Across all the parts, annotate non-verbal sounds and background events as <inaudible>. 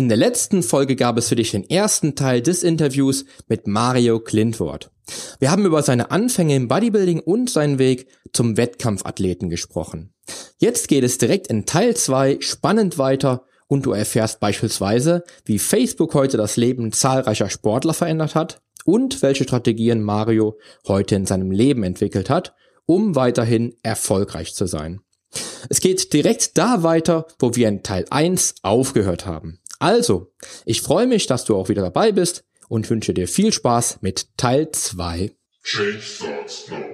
In der letzten Folge gab es für dich den ersten Teil des Interviews mit Mario Klintwort. Wir haben über seine Anfänge im Bodybuilding und seinen Weg zum Wettkampfathleten gesprochen. Jetzt geht es direkt in Teil 2 spannend weiter und du erfährst beispielsweise, wie Facebook heute das Leben zahlreicher Sportler verändert hat und welche Strategien Mario heute in seinem Leben entwickelt hat, um weiterhin erfolgreich zu sein. Es geht direkt da weiter, wo wir in Teil 1 aufgehört haben. Also, ich freue mich, dass du auch wieder dabei bist und wünsche dir viel Spaß mit Teil 2. Change starts now.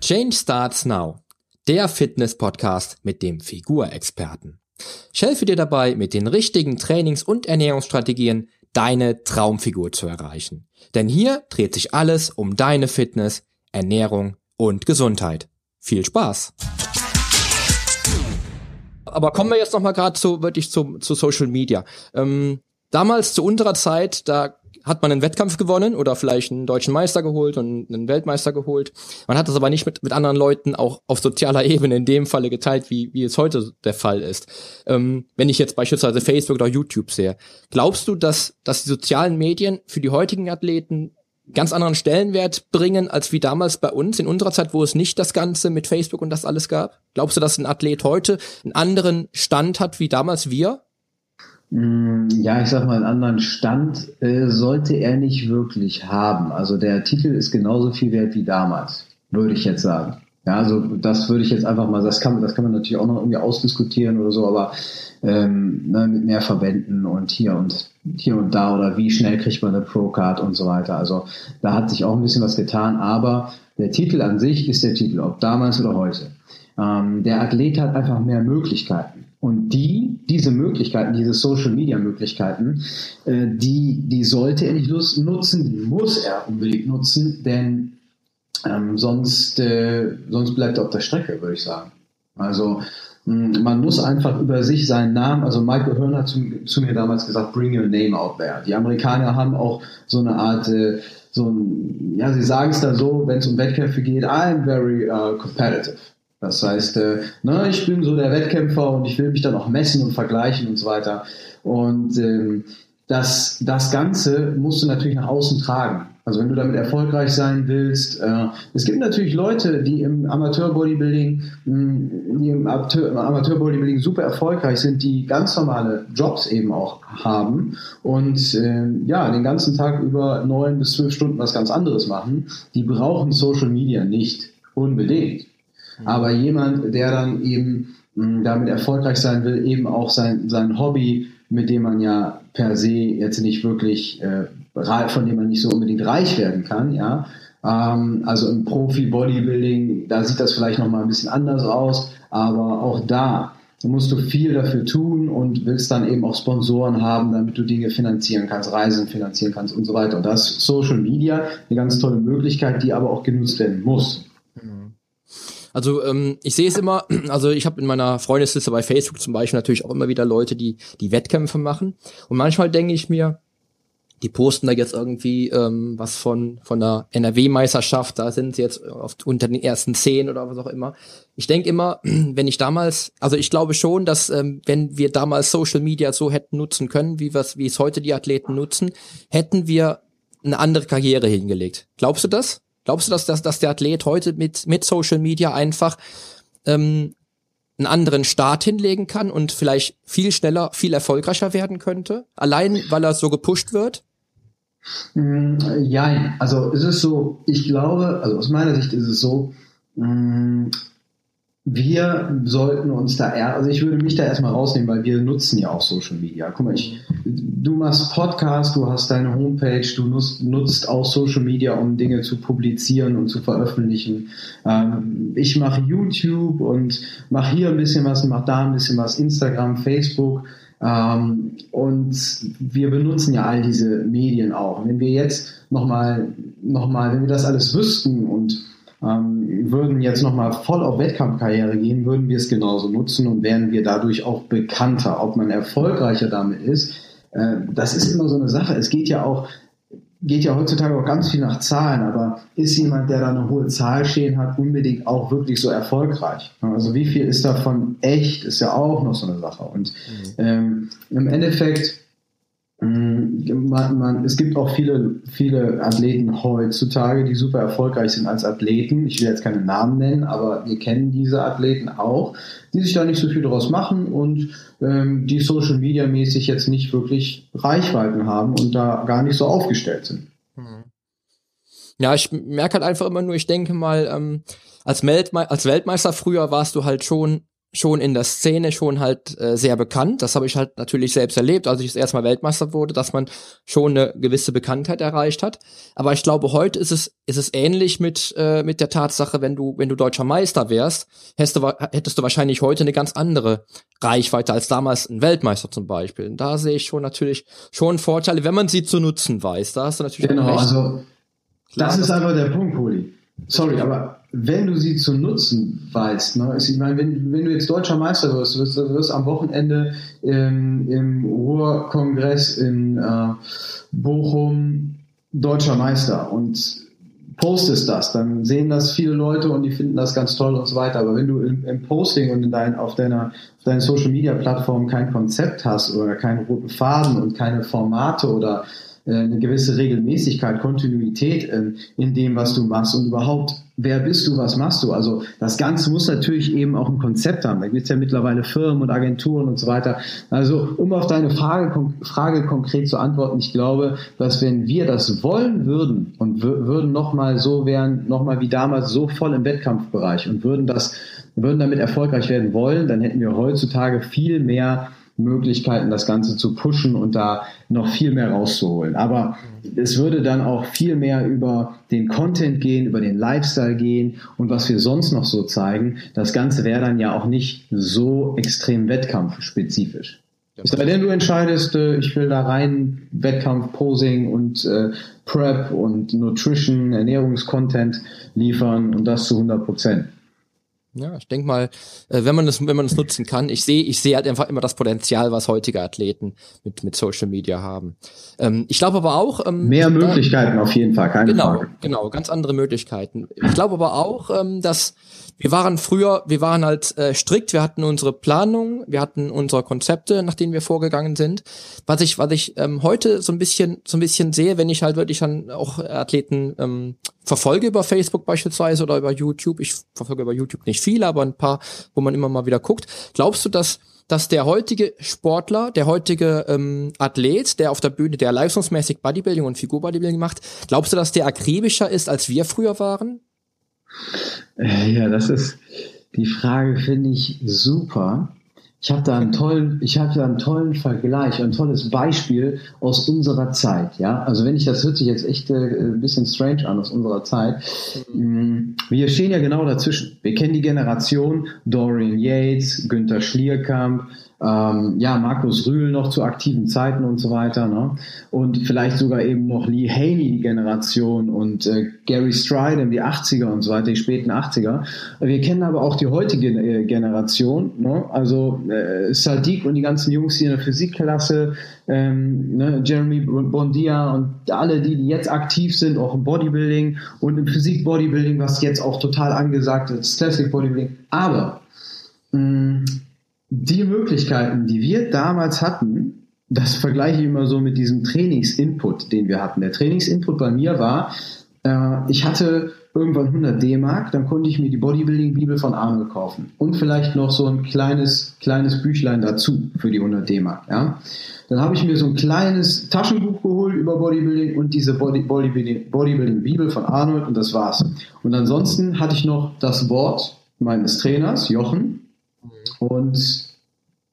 Change Starts Now, der Fitness-Podcast mit dem Figurexperten. Ich helfe dir dabei, mit den richtigen Trainings- und Ernährungsstrategien deine Traumfigur zu erreichen. Denn hier dreht sich alles um deine Fitness, Ernährung und Gesundheit. Viel Spaß! Aber kommen wir jetzt noch mal gerade zu wirklich zu, zu Social Media. Ähm, damals zu unserer Zeit, da hat man einen Wettkampf gewonnen oder vielleicht einen deutschen Meister geholt und einen Weltmeister geholt. Man hat das aber nicht mit, mit anderen Leuten auch auf sozialer <laughs> Ebene in dem Falle geteilt, wie, wie es heute der Fall ist. Ähm, wenn ich jetzt beispielsweise Facebook oder YouTube sehe, glaubst du, dass, dass die sozialen Medien für die heutigen Athleten ganz anderen Stellenwert bringen als wie damals bei uns in unserer Zeit, wo es nicht das Ganze mit Facebook und das alles gab? Glaubst du, dass ein Athlet heute einen anderen Stand hat wie damals wir? Mm, ja, ich sag mal, einen anderen Stand äh, sollte er nicht wirklich haben. Also der Titel ist genauso viel wert wie damals, würde ich jetzt sagen. Ja, also das würde ich jetzt einfach mal, das kann, das kann man natürlich auch noch irgendwie ausdiskutieren oder so, aber ähm, ne, mit mehr Verbänden und hier und hier und da oder wie schnell kriegt man eine Pro-Card und so weiter. Also da hat sich auch ein bisschen was getan, aber der Titel an sich ist der Titel, ob damals oder heute. Ähm, der Athlet hat einfach mehr Möglichkeiten. Und die, diese Möglichkeiten, diese Social Media Möglichkeiten, äh, die, die sollte er nicht nutzen, die muss er unbedingt nutzen, denn ähm, sonst, äh, sonst bleibt er auf der Strecke, würde ich sagen. Also mh, man muss einfach über sich seinen Namen, also Michael Hearn hat zu, zu, mir damals gesagt, bring your name out there. Die Amerikaner haben auch so eine Art, äh, so ein, ja, sie sagen es dann so, wenn es um Wettkämpfe geht, I'm very uh, competitive. Das heißt, äh, ne, ich bin so der Wettkämpfer und ich will mich dann auch messen und vergleichen und so weiter. Und ähm, das, das Ganze musst du natürlich nach außen tragen. Also wenn du damit erfolgreich sein willst, äh, es gibt natürlich Leute, die im Amateur-Bodybuilding, die im Amateur-Bodybuilding super erfolgreich sind, die ganz normale Jobs eben auch haben und äh, ja, den ganzen Tag über neun bis zwölf Stunden was ganz anderes machen. Die brauchen Social Media nicht unbedingt. Mhm. Aber jemand, der dann eben hm, damit erfolgreich sein will, eben auch sein, sein Hobby, mit dem man ja per se jetzt nicht wirklich, äh, von dem man nicht so unbedingt reich werden kann, ja. Ähm, also im Profi-Bodybuilding, da sieht das vielleicht nochmal ein bisschen anders aus, aber auch da musst du viel dafür tun und willst dann eben auch Sponsoren haben, damit du Dinge finanzieren kannst, Reisen finanzieren kannst und so weiter. Und das ist Social Media eine ganz tolle Möglichkeit, die aber auch genutzt werden muss. Also ähm, ich sehe es immer, <clears throat> also ich habe in meiner Freundesliste bei Facebook zum Beispiel natürlich auch immer wieder Leute, die die Wettkämpfe machen. Und manchmal denke ich mir, die posten da jetzt irgendwie ähm, was von von der NRW-Meisterschaft, da sind sie jetzt oft unter den ersten zehn oder was auch immer. Ich denke immer, <clears throat> wenn ich damals, also ich glaube schon, dass ähm, wenn wir damals Social Media so hätten nutzen können, wie was wie es heute die Athleten nutzen, hätten wir eine andere Karriere hingelegt. Glaubst du das? Glaubst du, dass, dass, dass der Athlet heute mit, mit Social Media einfach ähm, einen anderen Start hinlegen kann und vielleicht viel schneller, viel erfolgreicher werden könnte? Allein, weil er so gepusht wird? Mm, ja, also es ist so, ich glaube, also aus meiner Sicht ist es so, mm, wir sollten uns da eher, also ich würde mich da erstmal rausnehmen, weil wir nutzen ja auch Social Media. Guck mal, ich, du machst Podcast, du hast deine Homepage, du nutzt, nutzt auch Social Media, um Dinge zu publizieren und zu veröffentlichen. Ähm, ich mache YouTube und mache hier ein bisschen was, mache da ein bisschen was, Instagram, Facebook. Ähm, und wir benutzen ja all diese Medien auch. wenn wir jetzt nochmal, noch mal, wenn wir das alles wüssten und ähm, würden jetzt nochmal voll auf Wettkampfkarriere gehen, würden wir es genauso nutzen und wären wir dadurch auch bekannter. Ob man erfolgreicher damit ist, äh, das ist immer so eine Sache. Es geht ja auch, geht ja heutzutage auch ganz viel nach Zahlen, aber ist jemand, der da eine hohe Zahl stehen hat, unbedingt auch wirklich so erfolgreich? Also wie viel ist davon echt, ist ja auch noch so eine Sache. Und mhm. ähm, im Endeffekt Mm, man, man, es gibt auch viele, viele Athleten heutzutage, die super erfolgreich sind als Athleten. Ich will jetzt keine Namen nennen, aber wir kennen diese Athleten auch, die sich da nicht so viel draus machen und ähm, die Social Media mäßig jetzt nicht wirklich Reichweiten haben und da gar nicht so aufgestellt sind. Mhm. Ja, ich merke halt einfach immer nur, ich denke mal, ähm, als, Weltme als Weltmeister früher warst du halt schon schon in der Szene schon halt äh, sehr bekannt. Das habe ich halt natürlich selbst erlebt, als ich das erste Mal Weltmeister wurde, dass man schon eine gewisse Bekanntheit erreicht hat. Aber ich glaube, heute ist es ist es ähnlich mit äh, mit der Tatsache, wenn du wenn du deutscher Meister wärst, hättest du, hättest du wahrscheinlich heute eine ganz andere Reichweite als damals ein Weltmeister zum Beispiel. Und da sehe ich schon natürlich schon Vorteile, wenn man sie zu nutzen weiß. Da hast du natürlich genau. Also Klar, das ist einfach der Punkt, Poli. Sorry, aber wenn du sie zu nutzen weißt, ne, ich meine, wenn, wenn du jetzt deutscher Meister wirst, wirst du wirst am Wochenende im, im Ruhrkongress in äh, Bochum deutscher Meister und postest das, dann sehen das viele Leute und die finden das ganz toll und so weiter. Aber wenn du im, im Posting und in dein, auf deiner auf deinen Social Media Plattform kein Konzept hast oder keinen roten Faden und keine Formate oder eine gewisse Regelmäßigkeit, Kontinuität in, in dem, was du machst und überhaupt, wer bist du, was machst du? Also das Ganze muss natürlich eben auch ein Konzept haben. Da gibt es ja mittlerweile Firmen und Agenturen und so weiter. Also um auf deine Frage, Frage konkret zu antworten, ich glaube, dass wenn wir das wollen würden und würden nochmal so wären, nochmal wie damals so voll im Wettkampfbereich und würden das, würden damit erfolgreich werden wollen, dann hätten wir heutzutage viel mehr Möglichkeiten, das Ganze zu pushen und da noch viel mehr rauszuholen. Aber es würde dann auch viel mehr über den Content gehen, über den Lifestyle gehen und was wir sonst noch so zeigen. Das Ganze wäre dann ja auch nicht so extrem wettkampfspezifisch. Es sei denn, du entscheidest, äh, ich will da rein Wettkampf, Posing und äh, Prep und Nutrition, Ernährungskontent liefern und das zu 100 Prozent. Ja, ich denke mal, äh, wenn man das, wenn man das nutzen kann, ich sehe, ich sehe halt einfach immer das Potenzial, was heutige Athleten mit mit Social Media haben. Ähm, ich glaube aber auch ähm, mehr Möglichkeiten auf jeden Fall, keine genau, Frage. Genau, ganz andere Möglichkeiten. Ich glaube aber auch, ähm, dass wir waren früher, wir waren halt äh, strikt, wir hatten unsere Planung, wir hatten unsere Konzepte, nach denen wir vorgegangen sind. Was ich, was ich ähm, heute so ein bisschen, so ein bisschen sehe, wenn ich halt wirklich dann auch Athleten ähm, verfolge über Facebook beispielsweise oder über YouTube. Ich verfolge über YouTube nicht viele, aber ein paar, wo man immer mal wieder guckt. Glaubst du, dass dass der heutige Sportler, der heutige ähm, Athlet, der auf der Bühne, der leistungsmäßig Bodybuilding und Figur-Bodybuilding macht, glaubst du, dass der akribischer ist, als wir früher waren? Äh, ja, das ist die Frage, finde ich super. Ich habe da einen tollen, ich habe da einen tollen Vergleich, ein tolles Beispiel aus unserer Zeit. Ja, also wenn ich das hört sich jetzt echt äh, ein bisschen strange an aus unserer Zeit. Mm, wir stehen ja genau dazwischen. Wir kennen die Generation Dorian Yates, Günther Schlierkamp, ähm, ja, Markus Rühl noch zu aktiven Zeiten und so weiter. Ne? Und vielleicht sogar eben noch Lee Haney, die Generation und äh, Gary Stridham, die 80er und so weiter, die späten 80er. Wir kennen aber auch die heutige äh, Generation, ne? also äh, Sadiq und die ganzen Jungs, die in der Physikklasse, ähm, ne? Jeremy Bondia und alle, die, die jetzt aktiv sind, auch im Bodybuilding und im Physik-Bodybuilding, was jetzt auch total angesagt ist, Classic Bodybuilding. Aber mh, die Möglichkeiten, die wir damals hatten, das vergleiche ich immer so mit diesem Trainingsinput, den wir hatten. Der Trainingsinput bei mir war, äh, ich hatte irgendwann 100 D-Mark, dann konnte ich mir die Bodybuilding-Bibel von Arnold kaufen und vielleicht noch so ein kleines, kleines Büchlein dazu für die 100 D-Mark. Ja? Dann habe ich mir so ein kleines Taschenbuch geholt über Bodybuilding und diese Body, Bodybuilding, Bodybuilding-Bibel von Arnold und das war's. Und ansonsten hatte ich noch das Wort meines Trainers, Jochen, und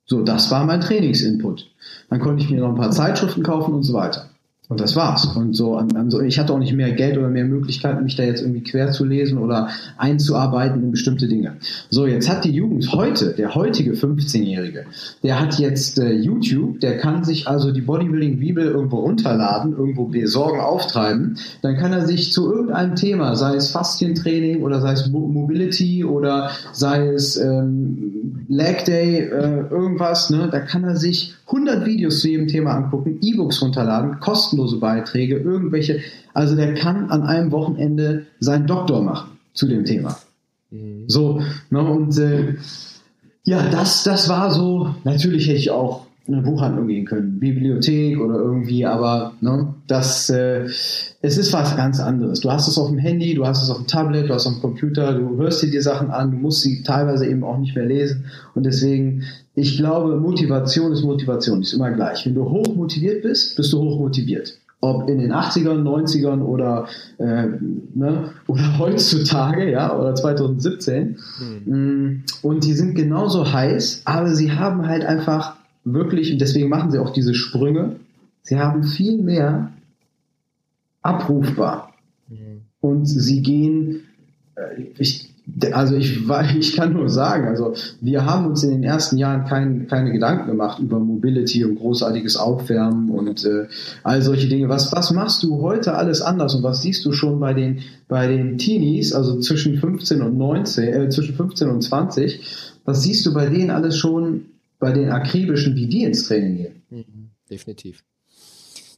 so, das war mein Trainingsinput. Dann konnte ich mir noch ein paar Zeitschriften kaufen und so weiter. Und das war's. Und so, also ich hatte auch nicht mehr Geld oder mehr Möglichkeiten, mich da jetzt irgendwie quer zu lesen oder einzuarbeiten in bestimmte Dinge. So, jetzt hat die Jugend heute, der heutige 15-Jährige, der hat jetzt äh, YouTube, der kann sich also die Bodybuilding-Bibel irgendwo runterladen, irgendwo besorgen, auftreiben. Dann kann er sich zu irgendeinem Thema, sei es Faszientraining oder sei es Mobility oder sei es ähm, Leg Day, äh, irgendwas, ne, da kann er sich 100 Videos zu jedem Thema angucken, E-Books runterladen, kostenlose Beiträge, irgendwelche. Also der kann an einem Wochenende seinen Doktor machen zu dem Thema. Mhm. So, ne, und äh, ja, das, das war so. Natürlich hätte ich auch eine Buchhandlung gehen können, Bibliothek oder irgendwie, aber ne, das, äh, es ist was ganz anderes. Du hast es auf dem Handy, du hast es auf dem Tablet, du hast es auf dem Computer, du hörst dir die Sachen an, du musst sie teilweise eben auch nicht mehr lesen und deswegen, ich glaube, Motivation ist Motivation, ist immer gleich. Wenn du hoch motiviert bist, bist du hoch motiviert ob in den 80ern, 90ern oder, äh, ne, oder <laughs> heutzutage, ja, oder 2017. Mhm. Und die sind genauso heiß, aber sie haben halt einfach wirklich, und deswegen machen sie auch diese Sprünge, sie haben viel mehr abrufbar. Mhm. Und sie gehen, äh, ich, also ich, <laughs> ich kann nur sagen, also wir haben uns in den ersten Jahren kein, keine Gedanken gemacht über Mobility und großartiges Aufwärmen und äh, all solche Dinge. Was, was machst du heute alles anders und was siehst du schon bei den, bei den Teenies, also zwischen 15 und 19, äh, zwischen 15 und 20, was siehst du bei denen alles schon bei den akribischen, wie die ins Training gehen. Mhm, definitiv.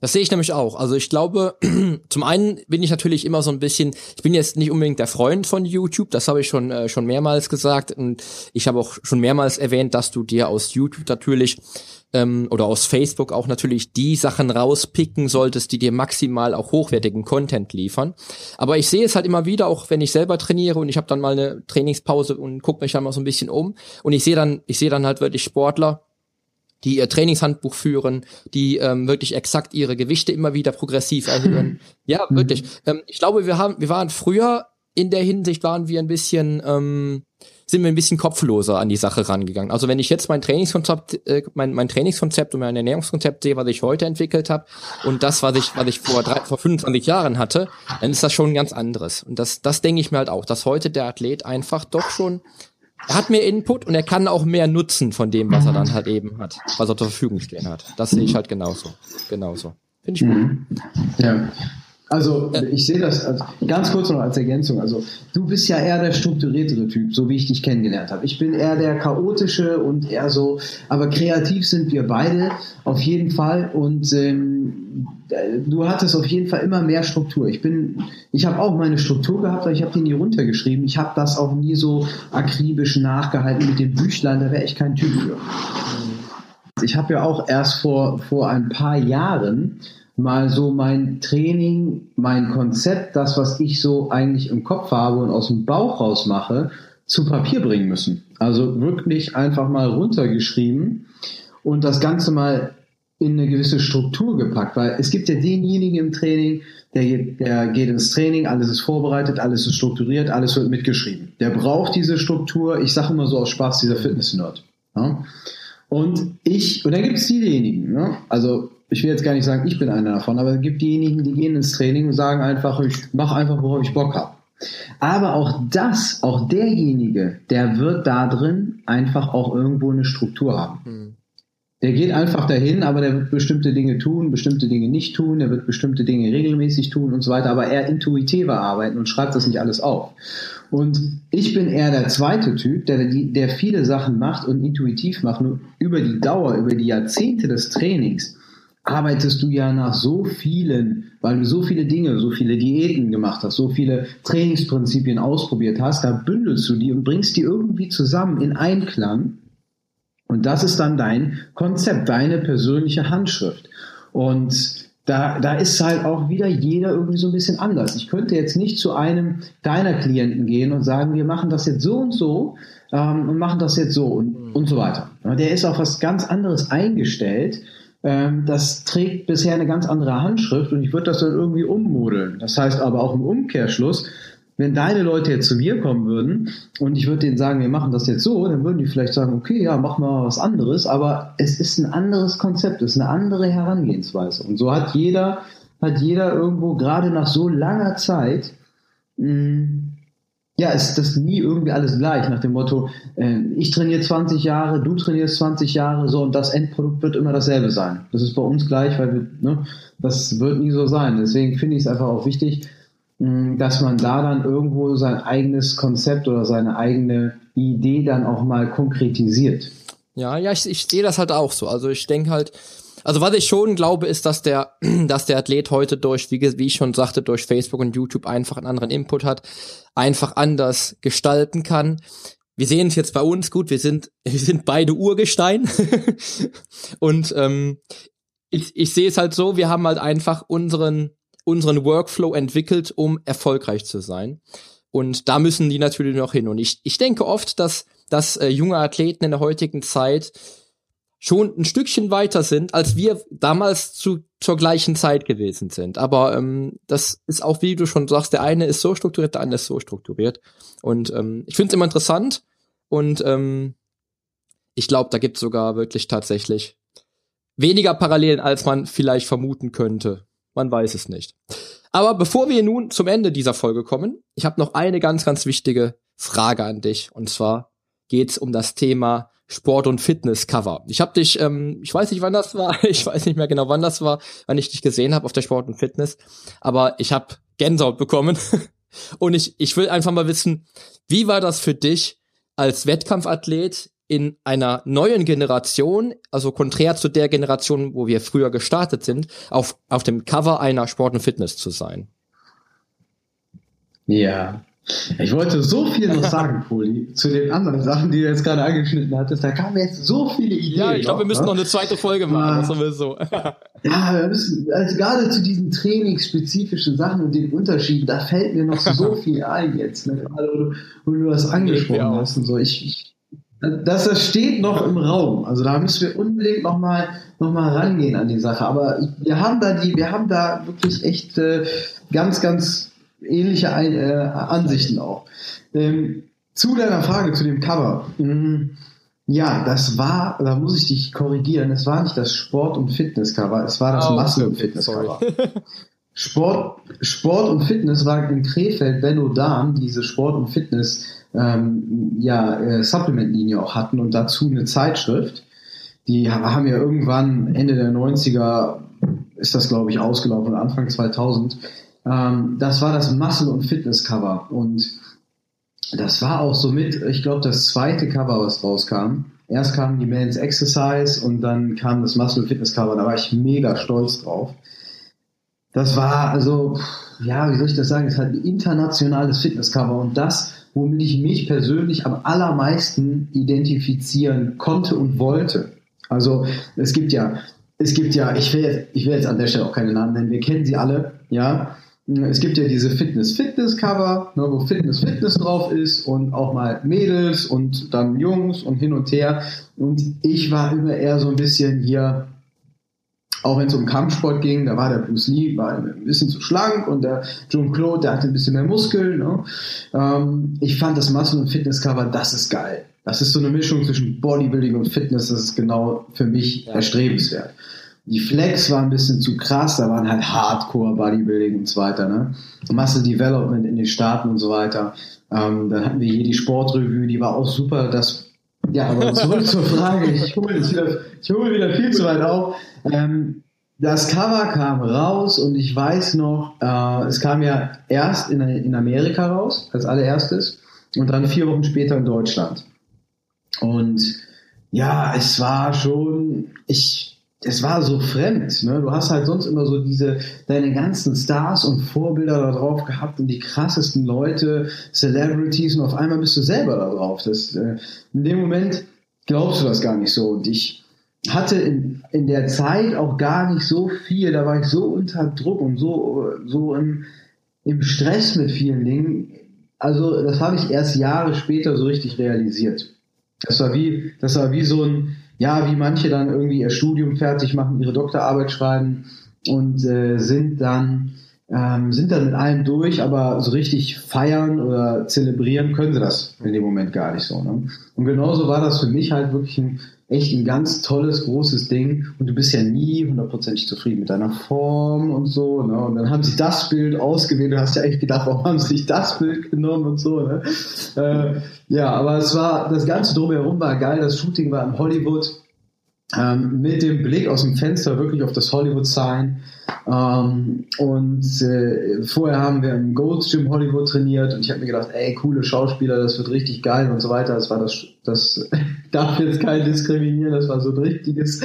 Das sehe ich nämlich auch. Also ich glaube, <clears throat> zum einen bin ich natürlich immer so ein bisschen, ich bin jetzt nicht unbedingt der Freund von YouTube, das habe ich schon äh, schon mehrmals gesagt und ich habe auch schon mehrmals erwähnt, dass du dir aus YouTube natürlich ähm, oder aus Facebook auch natürlich die Sachen rauspicken solltest, die dir maximal auch hochwertigen Content liefern. Aber ich sehe es halt immer wieder, auch wenn ich selber trainiere und ich habe dann mal eine Trainingspause und gucke mich dann mal so ein bisschen um und ich sehe dann, ich sehe dann halt wirklich Sportler, die ihr Trainingshandbuch führen, die ähm, wirklich exakt ihre Gewichte immer wieder progressiv erhöhen. ja, wirklich. Ähm, ich glaube, wir haben, wir waren früher in der Hinsicht waren wir ein bisschen ähm, sind wir ein bisschen kopfloser an die Sache rangegangen. Also wenn ich jetzt mein Trainingskonzept, äh, mein, mein Trainingskonzept und mein Ernährungskonzept sehe, was ich heute entwickelt habe, und das, was ich, was ich vor, drei, vor 25 Jahren hatte, dann ist das schon ein ganz anderes. Und das, das denke ich mir halt auch, dass heute der Athlet einfach doch schon, er hat mehr Input und er kann auch mehr nutzen von dem, was er dann halt eben hat, was er zur Verfügung stehen hat. Das sehe ich halt genauso. Genauso. Finde ich gut. Mhm. Ja. Also ich sehe das also, ganz kurz noch als Ergänzung. Also du bist ja eher der strukturiertere Typ, so wie ich dich kennengelernt habe. Ich bin eher der chaotische und eher so, aber kreativ sind wir beide auf jeden Fall. Und ähm, du hattest auf jeden Fall immer mehr Struktur. Ich bin, ich habe auch meine Struktur gehabt, aber ich habe die nie runtergeschrieben. Ich habe das auch nie so akribisch nachgehalten mit dem Büchlein. Da wäre ich kein Typ für. Ich habe ja auch erst vor vor ein paar Jahren mal so mein Training, mein Konzept, das, was ich so eigentlich im Kopf habe und aus dem Bauch raus mache, zu Papier bringen müssen. Also wirklich einfach mal runtergeschrieben und das Ganze mal in eine gewisse Struktur gepackt, weil es gibt ja denjenigen im Training, der geht, der geht ins Training, alles ist vorbereitet, alles ist strukturiert, alles wird mitgeschrieben. Der braucht diese Struktur, ich sage immer so aus Spaß, dieser Fitness-Nerd. Ja? Und ich, und dann gibt es diejenigen, ne? also ich will jetzt gar nicht sagen, ich bin einer davon, aber es gibt diejenigen, die gehen ins Training und sagen einfach, ich mache einfach, worauf ich Bock habe. Aber auch das, auch derjenige, der wird da drin einfach auch irgendwo eine Struktur haben. Mhm. Der geht einfach dahin, aber der wird bestimmte Dinge tun, bestimmte Dinge nicht tun, der wird bestimmte Dinge regelmäßig tun und so weiter, aber eher intuitiver arbeiten und schreibt das nicht alles auf. Und ich bin eher der zweite Typ, der, der viele Sachen macht und intuitiv macht, nur über die Dauer, über die Jahrzehnte des Trainings arbeitest du ja nach so vielen, weil du so viele Dinge, so viele Diäten gemacht hast, so viele Trainingsprinzipien ausprobiert hast, da bündelst du die und bringst die irgendwie zusammen in Einklang. Und das ist dann dein Konzept, deine persönliche Handschrift. Und da, da ist halt auch wieder jeder irgendwie so ein bisschen anders. Ich könnte jetzt nicht zu einem deiner Klienten gehen und sagen, wir machen das jetzt so und so ähm, und machen das jetzt so und, und so weiter. Der ist auf was ganz anderes eingestellt das trägt bisher eine ganz andere Handschrift und ich würde das dann irgendwie ummodeln. Das heißt aber auch im Umkehrschluss, wenn deine Leute jetzt zu mir kommen würden und ich würde denen sagen, wir machen das jetzt so, dann würden die vielleicht sagen, okay, ja, mach mal was anderes, aber es ist ein anderes Konzept, es ist eine andere Herangehensweise. Und so hat jeder, hat jeder irgendwo gerade nach so langer Zeit mh, ja, ist das nie irgendwie alles gleich, nach dem Motto, äh, ich trainiere 20 Jahre, du trainierst 20 Jahre, so und das Endprodukt wird immer dasselbe sein. Das ist bei uns gleich, weil wir, ne, das wird nie so sein. Deswegen finde ich es einfach auch wichtig, mh, dass man da dann irgendwo sein eigenes Konzept oder seine eigene Idee dann auch mal konkretisiert. Ja, ja, ich, ich sehe das halt auch so. Also ich denke halt, also was ich schon glaube, ist, dass der, <clears throat> dass der Athlet heute durch, wie, wie ich schon sagte, durch Facebook und YouTube einfach einen anderen Input hat, einfach anders gestalten kann. Wir sehen es jetzt bei uns gut, wir sind, <laughs> wir sind beide Urgestein. <laughs> und ähm, ich, ich sehe es halt so, wir haben halt einfach unseren, unseren Workflow entwickelt, um erfolgreich zu sein. Und da müssen die natürlich noch hin. Und ich, ich denke oft, dass, dass äh, junge Athleten in der heutigen Zeit schon ein Stückchen weiter sind, als wir damals zu, zur gleichen Zeit gewesen sind. Aber ähm, das ist auch, wie du schon sagst, der eine ist so strukturiert, der andere ist so strukturiert. Und ähm, ich finde es immer interessant und ähm, ich glaube, da gibt es sogar wirklich tatsächlich weniger Parallelen, als man vielleicht vermuten könnte. Man weiß es nicht. Aber bevor wir nun zum Ende dieser Folge kommen, ich habe noch eine ganz, ganz wichtige Frage an dich. Und zwar geht's um das Thema Sport- und Fitness-Cover. Ich habe dich, ähm, ich weiß nicht, wann das war, <laughs> ich weiß nicht mehr genau, wann das war, wann ich dich gesehen habe auf der Sport und Fitness, aber ich habe Gänsehaut bekommen. <laughs> und ich, ich will einfach mal wissen, wie war das für dich als Wettkampfathlet in einer neuen Generation, also konträr zu der Generation, wo wir früher gestartet sind, auf, auf dem Cover einer Sport und Fitness zu sein. Ja. Ich wollte so viel noch <laughs> sagen, Poli, zu den anderen Sachen, die du jetzt gerade angeschnitten hattest. Da kamen jetzt so viele Ideen. Ja, ich glaube, wir müssen ne? noch eine zweite Folge machen, ja. sowieso. <laughs> ja, wir müssen, also gerade zu diesen trainingsspezifischen Sachen und den Unterschieden, da fällt mir noch so <laughs> viel ein jetzt, ne? gerade wo du, wo du das angesprochen hast und so. Ich, ich das, das steht noch im Raum. Also da müssen wir unbedingt noch mal, noch mal rangehen an die Sache. Aber wir haben da die, wir haben da wirklich echt äh, ganz, ganz ähnliche äh, Ansichten auch. Ähm, zu deiner Frage zu dem Cover. Mhm. Ja, das war, da muss ich dich korrigieren, es war nicht das Sport- und Fitness-Cover, es war das oh, Muscle- und Fitness-Cover. Sport, Sport und Fitness war in Krefeld, Benno Dahn, diese Sport- und Fitness- ähm, ja, äh, Supplement-Linie auch hatten und dazu eine Zeitschrift. Die haben ja irgendwann Ende der 90er, ist das glaube ich ausgelaufen, Anfang 2000. Ähm, das war das Muscle- und Fitness-Cover und das war auch somit, ich glaube, das zweite Cover, was rauskam. Erst kam die Men's Exercise und dann kam das Muscle Fitness Cover. Da war ich mega stolz drauf. Das war also, ja, wie soll ich das sagen? Es halt ein internationales Fitness Cover und das womit ich mich persönlich am allermeisten identifizieren konnte und wollte. Also es gibt ja, es gibt ja, ich will jetzt, ich will jetzt an der Stelle auch keine Namen nennen, wir kennen sie alle, ja. Es gibt ja diese Fitness-Fitness-Cover, ne, wo Fitness-Fitness drauf ist und auch mal Mädels und dann Jungs und hin und her. Und ich war immer eher so ein bisschen hier, auch wenn es um Kampfsport ging, da war der Bruce Lee war ein bisschen zu schlank und der John Claude, der hatte ein bisschen mehr Muskeln. Ne? Ähm, ich fand das Muscle- und Fitness-Cover, das ist geil. Das ist so eine Mischung zwischen Bodybuilding und Fitness, das ist genau für mich ja. erstrebenswert. Die Flex war ein bisschen zu krass, da waren halt Hardcore Bodybuilding und so weiter, ne? Muscle Development in den Staaten und so weiter. Ähm, dann hatten wir hier die Sportrevue, die war auch super. Das, ja, aber zurück zur Frage. Ich hole wieder, ich wieder viel zu weit auf. Ähm, das Cover kam raus und ich weiß noch, äh, es kam ja erst in, in Amerika raus, als allererstes, und dann vier Wochen später in Deutschland. Und ja, es war schon, ich, es war so fremd. Ne? Du hast halt sonst immer so diese, deine ganzen Stars und Vorbilder da drauf gehabt und die krassesten Leute, Celebrities und auf einmal bist du selber da drauf. Das, äh, in dem Moment glaubst du das gar nicht so. Und ich, hatte in, in der Zeit auch gar nicht so viel, da war ich so unter Druck und so, so im, im Stress mit vielen Dingen. Also das habe ich erst Jahre später so richtig realisiert. Das war wie, das war wie so ein, ja, wie manche dann irgendwie ihr Studium fertig machen, ihre Doktorarbeit schreiben und äh, sind dann ähm, sind dann mit allem durch, aber so richtig feiern oder zelebrieren können sie das in dem Moment gar nicht so. Ne? Und genauso war das für mich halt wirklich ein echt ein ganz tolles, großes Ding und du bist ja nie hundertprozentig zufrieden mit deiner Form und so. Ne? Und dann haben sie das Bild ausgewählt. Du hast ja echt gedacht, warum haben sie sich das Bild genommen und so. Ne? Äh, ja, aber es war, das Ganze drumherum war geil. Das Shooting war in Hollywood. Ähm, mit dem Blick aus dem Fenster wirklich auf das Hollywood-Sign. Ähm, und äh, vorher haben wir im Gold's Gym Hollywood trainiert und ich habe mir gedacht, ey, coole Schauspieler, das wird richtig geil und so weiter. Das war das, das <laughs> darf jetzt kein diskriminieren, das war so ein richtiges,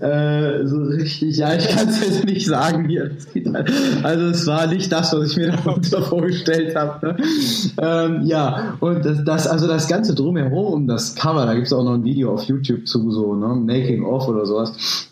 äh, so richtig, ja, ich kann es jetzt nicht sagen hier. Also es war nicht das, was ich mir darunter <laughs> vorgestellt habe. Ne? Ähm, ja, und das, das, also das Ganze drumherum um das Cover, da gibt es auch noch ein Video auf YouTube zu, so, ne, Making of oder sowas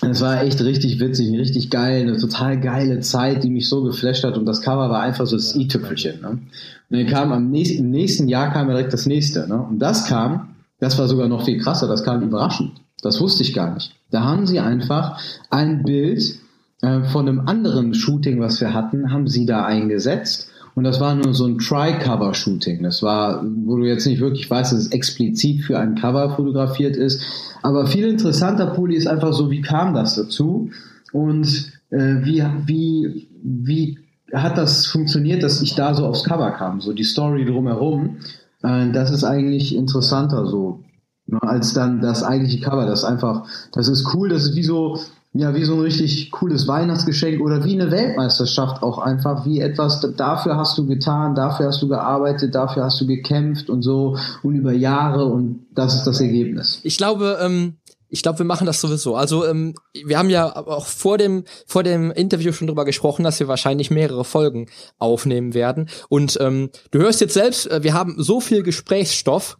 es war echt richtig witzig, richtig geil, eine total geile Zeit, die mich so geflasht hat und das Cover war einfach so das i-Tüpfelchen. Ne? Und dann kam am nächsten, im nächsten Jahr kam direkt das nächste. Ne? Und das kam, das war sogar noch viel krasser, das kam überraschend. Das wusste ich gar nicht. Da haben sie einfach ein Bild äh, von einem anderen Shooting, was wir hatten, haben sie da eingesetzt und das war nur so ein Try-Cover-Shooting. Das war, wo du jetzt nicht wirklich weißt, dass es explizit für ein Cover fotografiert ist. Aber viel interessanter, Poli, ist einfach so, wie kam das dazu? Und äh, wie, wie, wie hat das funktioniert, dass ich da so aufs Cover kam? So die Story drumherum. Äh, das ist eigentlich interessanter so. Ne, als dann das eigentliche Cover. Das einfach, das ist cool, das ist wie so, ja, wie so ein richtig cooles Weihnachtsgeschenk oder wie eine Weltmeisterschaft auch einfach, wie etwas, dafür hast du getan, dafür hast du gearbeitet, dafür hast du gekämpft und so und über Jahre und das ist das Ergebnis. Ich glaube, ähm, ich glaube, wir machen das sowieso. Also ähm, wir haben ja auch vor dem vor dem Interview schon drüber gesprochen, dass wir wahrscheinlich mehrere Folgen aufnehmen werden. Und ähm, du hörst jetzt selbst, äh, wir haben so viel Gesprächsstoff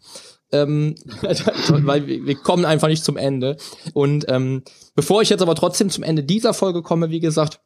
ähm, <laughs> weil wir, wir kommen einfach nicht zum Ende. Und ähm, bevor ich jetzt aber trotzdem zum Ende dieser Folge komme, wie gesagt,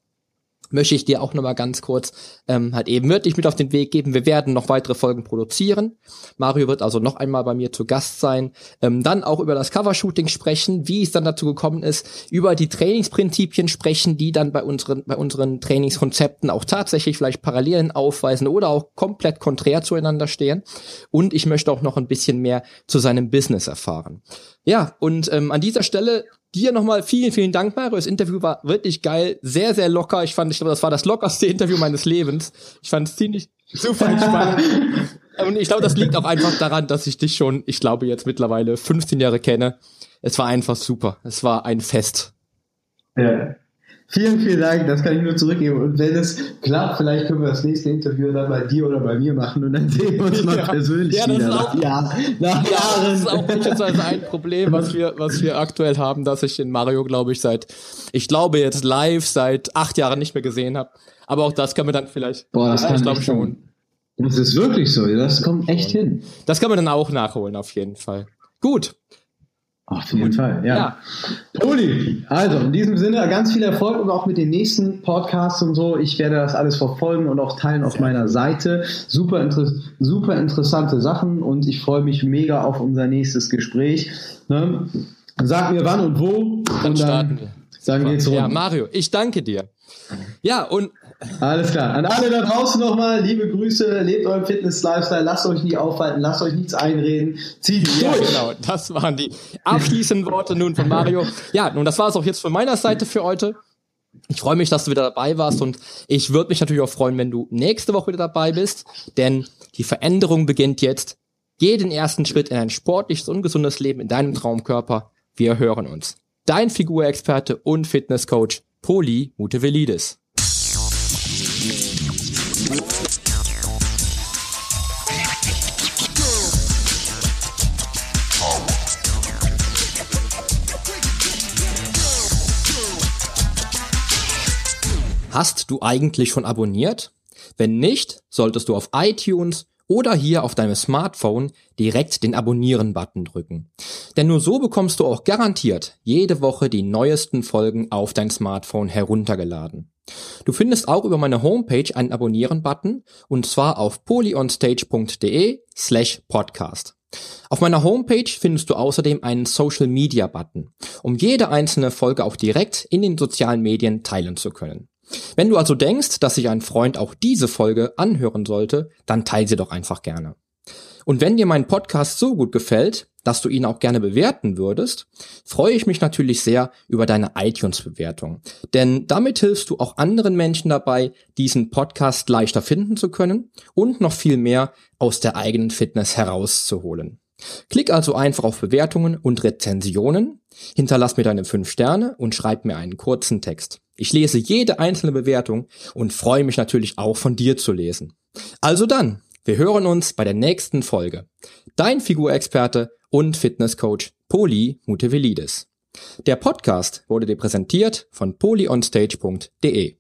möchte ich dir auch nochmal ganz kurz ähm, halt eben wirklich mit auf den Weg geben. Wir werden noch weitere Folgen produzieren. Mario wird also noch einmal bei mir zu Gast sein. Ähm, dann auch über das Covershooting sprechen, wie es dann dazu gekommen ist, über die Trainingsprinzipien sprechen, die dann bei unseren, bei unseren Trainingskonzepten auch tatsächlich vielleicht Parallelen aufweisen oder auch komplett konträr zueinander stehen. Und ich möchte auch noch ein bisschen mehr zu seinem Business erfahren. Ja, und ähm, an dieser Stelle dir nochmal vielen, vielen Dank, Mario. Das Interview war wirklich geil, sehr, sehr locker. Ich fand, ich glaube, das war das lockerste Interview meines Lebens. Ich fand es ziemlich super entspannt. <laughs> Und ich glaube, das liegt auch einfach daran, dass ich dich schon, ich glaube, jetzt mittlerweile 15 Jahre kenne. Es war einfach super. Es war ein Fest. Ja. Vielen, vielen Dank, das kann ich nur zurückgeben. Und wenn es klappt, vielleicht können wir das nächste Interview dann bei dir oder bei mir machen und dann sehen wir uns mal <laughs> ja. persönlich ja, das wieder. Ist auch, ja, nach ja, Jahren. Das ist auch beispielsweise ein Problem, was wir, was wir aktuell haben, dass ich den Mario, glaube ich, seit, ich glaube jetzt live seit acht Jahren nicht mehr gesehen habe. Aber auch das kann man dann vielleicht. Boah, das ja, kann ich glaube schon. Das ist wirklich so, das kommt echt hin. Das kann man dann auch nachholen, auf jeden Fall. Gut, auf jeden Fall, ja. ja. Uli, also in diesem Sinne ganz viel Erfolg und auch mit den nächsten Podcasts und so. Ich werde das alles verfolgen und auch teilen auf meiner Seite. Super, inter super interessante Sachen und ich freue mich mega auf unser nächstes Gespräch. Ne? Sag mir wann und wo. Dann, und dann starten wir. Sagen wir jetzt rum. Ja, Mario, ich danke dir. Ja, und alles klar. An alle da draußen nochmal, liebe Grüße, lebt euren Fitness-Lifestyle, lasst euch nie aufhalten, lasst euch nichts einreden, zieht ja, durch. genau, das waren die abschließenden Worte nun von Mario. Ja, nun, das war es auch jetzt von meiner Seite für heute. Ich freue mich, dass du wieder dabei warst und ich würde mich natürlich auch freuen, wenn du nächste Woche wieder dabei bist, denn die Veränderung beginnt jetzt. Geh den ersten Schritt in ein sportliches und gesundes Leben in deinem Traumkörper. Wir hören uns. Dein Figurexperte und Fitnesscoach Poli Mutevelidis. Hast du eigentlich schon abonniert? Wenn nicht, solltest du auf iTunes oder hier auf deinem Smartphone direkt den Abonnieren-Button drücken. Denn nur so bekommst du auch garantiert jede Woche die neuesten Folgen auf dein Smartphone heruntergeladen. Du findest auch über meine Homepage einen Abonnieren-Button und zwar auf polyonstage.de slash podcast. Auf meiner Homepage findest du außerdem einen Social Media Button, um jede einzelne Folge auch direkt in den sozialen Medien teilen zu können. Wenn du also denkst, dass sich ein Freund auch diese Folge anhören sollte, dann teile sie doch einfach gerne. Und wenn dir mein Podcast so gut gefällt, dass du ihn auch gerne bewerten würdest, freue ich mich natürlich sehr über deine iTunes-Bewertung. Denn damit hilfst du auch anderen Menschen dabei, diesen Podcast leichter finden zu können und noch viel mehr aus der eigenen Fitness herauszuholen. Klick also einfach auf Bewertungen und Rezensionen, hinterlass mir deine 5 Sterne und schreib mir einen kurzen Text. Ich lese jede einzelne Bewertung und freue mich natürlich auch von dir zu lesen. Also dann, wir hören uns bei der nächsten Folge. Dein Figurexperte und Fitnesscoach Poli Mutevelidis. Der Podcast wurde dir präsentiert von polyonstage.de.